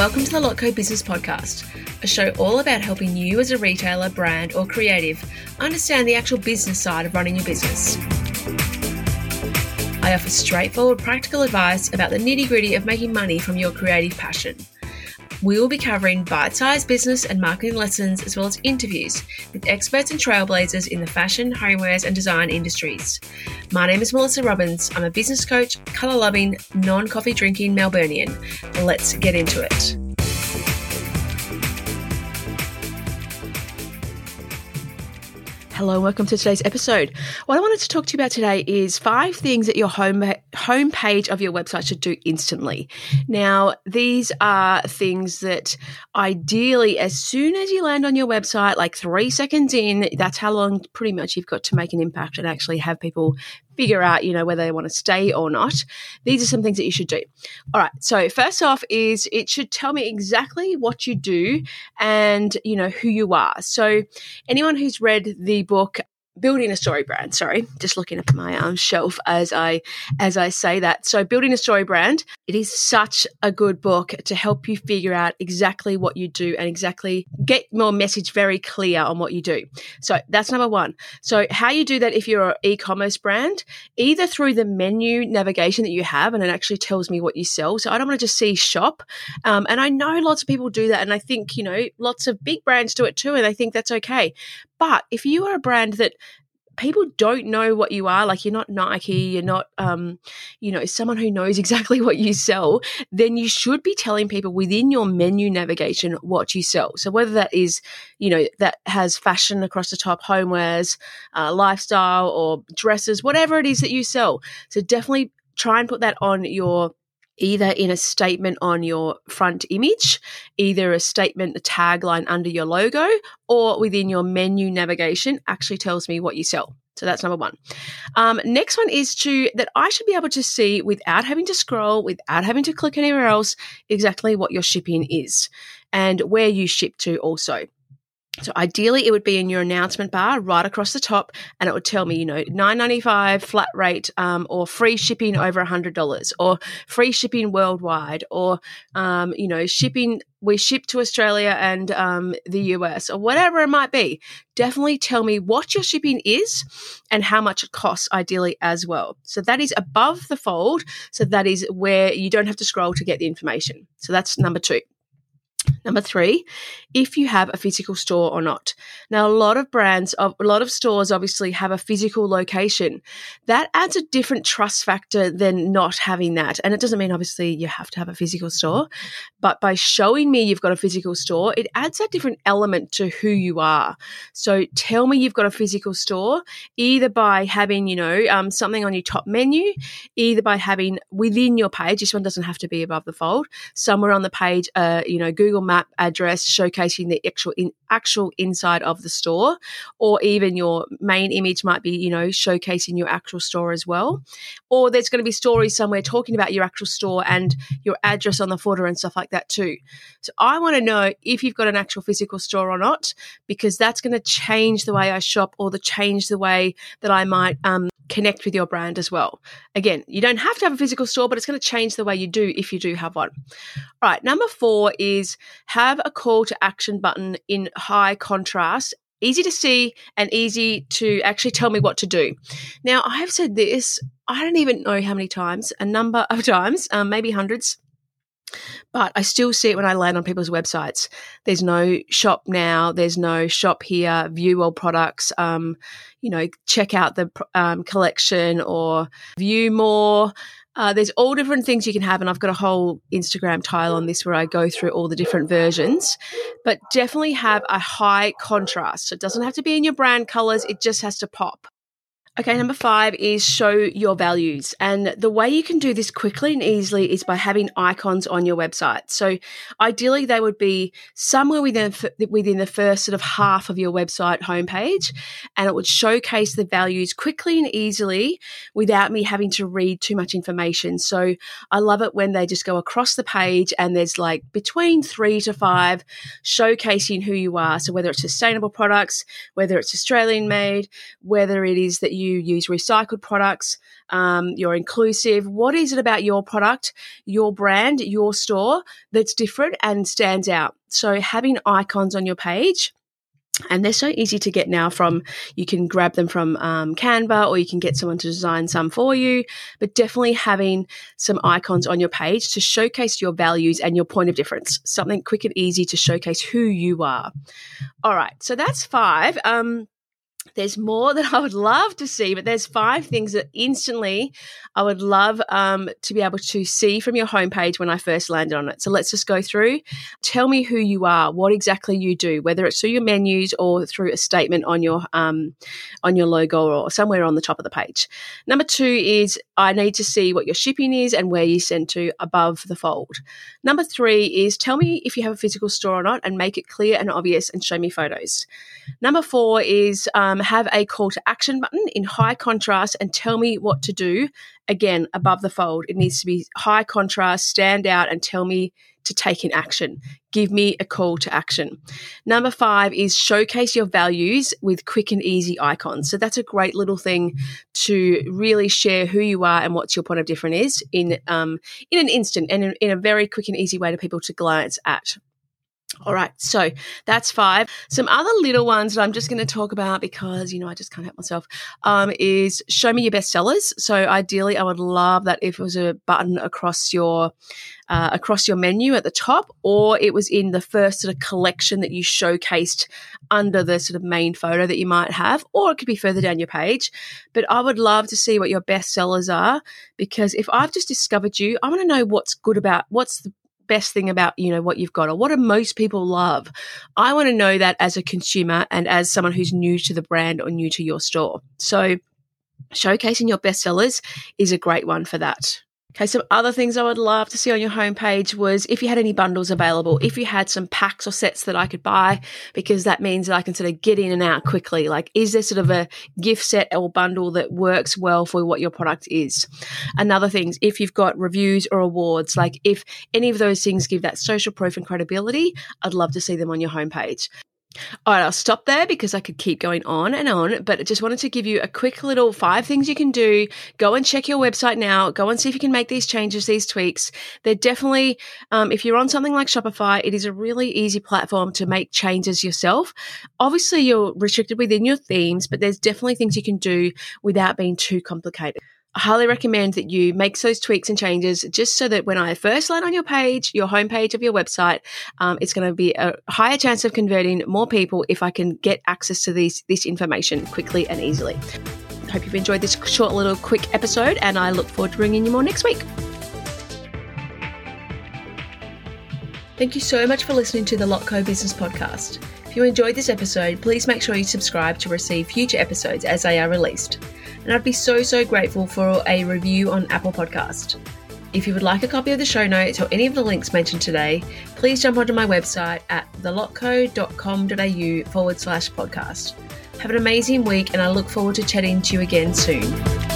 Welcome to the Lotco Business Podcast, a show all about helping you as a retailer, brand, or creative understand the actual business side of running your business. I offer straightforward, practical advice about the nitty gritty of making money from your creative passion. We will be covering bite sized business and marketing lessons as well as interviews with experts and trailblazers in the fashion, homewares, and design industries. My name is Melissa Robbins. I'm a business coach, colour loving, non coffee drinking Melburnian. Let's get into it. Hello, and welcome to today's episode. What I wanted to talk to you about today is five things that your home homepage of your website should do instantly. Now, these are things that ideally, as soon as you land on your website, like three seconds in, that's how long pretty much you've got to make an impact and actually have people figure out, you know, whether they want to stay or not. These are some things that you should do. All right. So first off is it should tell me exactly what you do and, you know, who you are. So anyone who's read the book building a story brand. Sorry just looking at my um, shelf as i as i say that. So building a story brand it is such a good book to help you figure out exactly what you do and exactly get your message very clear on what you do. So that's number one. So how you do that if you're an e-commerce brand either through the menu navigation that you have and it actually tells me what you sell. So i don't want to just see shop um, and i know lots of people do that and i think you know lots of big brands do it too and i think that's okay but if you are a brand that people don't know what you are, like you're not Nike, you're not, um, you know, someone who knows exactly what you sell, then you should be telling people within your menu navigation what you sell. So whether that is, you know, that has fashion across the top, homewares, uh, lifestyle, or dresses, whatever it is that you sell. So definitely try and put that on your either in a statement on your front image, either a statement, a tagline under your logo, or within your menu navigation actually tells me what you sell. So that's number one. Um, next one is to that I should be able to see without having to scroll, without having to click anywhere else, exactly what your shipping is and where you ship to also. So ideally, it would be in your announcement bar right across the top, and it would tell me, you know, nine ninety five flat rate, um, or free shipping over hundred dollars, or free shipping worldwide, or um, you know, shipping we ship to Australia and um, the US, or whatever it might be. Definitely tell me what your shipping is and how much it costs, ideally as well. So that is above the fold. So that is where you don't have to scroll to get the information. So that's number two. Number three, if you have a physical store or not. Now, a lot of brands, a lot of stores obviously have a physical location. That adds a different trust factor than not having that. And it doesn't mean obviously you have to have a physical store, but by showing me you've got a physical store, it adds a different element to who you are. So tell me you've got a physical store, either by having, you know, um, something on your top menu, either by having within your page, this one doesn't have to be above the fold, somewhere on the page, uh, you know, Google Map address showcasing the actual in, actual inside of the store, or even your main image might be, you know, showcasing your actual store as well. Or there's going to be stories somewhere talking about your actual store and your address on the footer and stuff like that too. So I want to know if you've got an actual physical store or not, because that's going to change the way I shop or the change the way that I might um, connect with your brand as well. Again, you don't have to have a physical store, but it's going to change the way you do if you do have one. All right, number four is have a call to action button in high contrast. Easy to see and easy to actually tell me what to do. Now, I have said this, I don't even know how many times, a number of times, um, maybe hundreds, but I still see it when I land on people's websites. There's no shop now. There's no shop here. View all products. Um, you know, check out the um, collection or view more. Uh, there's all different things you can have, and I've got a whole Instagram tile on this where I go through all the different versions. But definitely have a high contrast. So it doesn't have to be in your brand colors; it just has to pop. Okay, number five is show your values. And the way you can do this quickly and easily is by having icons on your website. So ideally, they would be somewhere within, within the first sort of half of your website homepage, and it would showcase the values quickly and easily without me having to read too much information. So I love it when they just go across the page and there's like between three to five showcasing who you are. So whether it's sustainable products, whether it's Australian made, whether it is that you use recycled products? Um, you're inclusive. What is it about your product, your brand, your store that's different and stands out? So having icons on your page and they're so easy to get now from you can grab them from um, canva or you can get someone to design some for you but definitely having some icons on your page to showcase your values and your point of difference something quick and easy to showcase who you are all right so that's five um, there's more that I would love to see, but there's five things that instantly I would love um, to be able to see from your homepage when I first landed on it. So let's just go through. Tell me who you are, what exactly you do, whether it's through your menus or through a statement on your um, on your logo or somewhere on the top of the page. Number two is I need to see what your shipping is and where you send to above the fold. Number three is tell me if you have a physical store or not, and make it clear and obvious, and show me photos. Number four is um, have a call to action button in high contrast and tell me what to do. Again, above the fold, it needs to be high contrast, stand out, and tell me to take in action. Give me a call to action. Number five is showcase your values with quick and easy icons. So that's a great little thing to really share who you are and what your point of difference is in um, in an instant and in, in a very quick and easy way to people to glance at. All right, so that's five. Some other little ones that I'm just going to talk about because, you know, I just can't help myself, um, is show me your best sellers. So ideally, I would love that if it was a button across your uh, across your menu at the top, or it was in the first sort of collection that you showcased under the sort of main photo that you might have, or it could be further down your page. But I would love to see what your best sellers are because if I've just discovered you, I want to know what's good about what's the best thing about you know what you've got or what do most people love. I want to know that as a consumer and as someone who's new to the brand or new to your store. So showcasing your best sellers is a great one for that Okay, some other things I would love to see on your homepage was if you had any bundles available, if you had some packs or sets that I could buy, because that means that I can sort of get in and out quickly. Like, is there sort of a gift set or bundle that works well for what your product is? Another thing, if you've got reviews or awards, like if any of those things give that social proof and credibility, I'd love to see them on your homepage. All right, I'll stop there because I could keep going on and on, but I just wanted to give you a quick little five things you can do. Go and check your website now. Go and see if you can make these changes, these tweaks. They're definitely, um, if you're on something like Shopify, it is a really easy platform to make changes yourself. Obviously, you're restricted within your themes, but there's definitely things you can do without being too complicated. I highly recommend that you make those tweaks and changes just so that when I first land on your page, your homepage of your website, um, it's going to be a higher chance of converting more people if I can get access to these this information quickly and easily. Hope you've enjoyed this short little quick episode, and I look forward to bringing you more next week. Thank you so much for listening to the Lotco Business Podcast. If you enjoyed this episode, please make sure you subscribe to receive future episodes as they are released and I'd be so, so grateful for a review on Apple Podcast. If you would like a copy of the show notes or any of the links mentioned today, please jump onto my website at thelotco.com.au forward slash podcast. Have an amazing week, and I look forward to chatting to you again soon.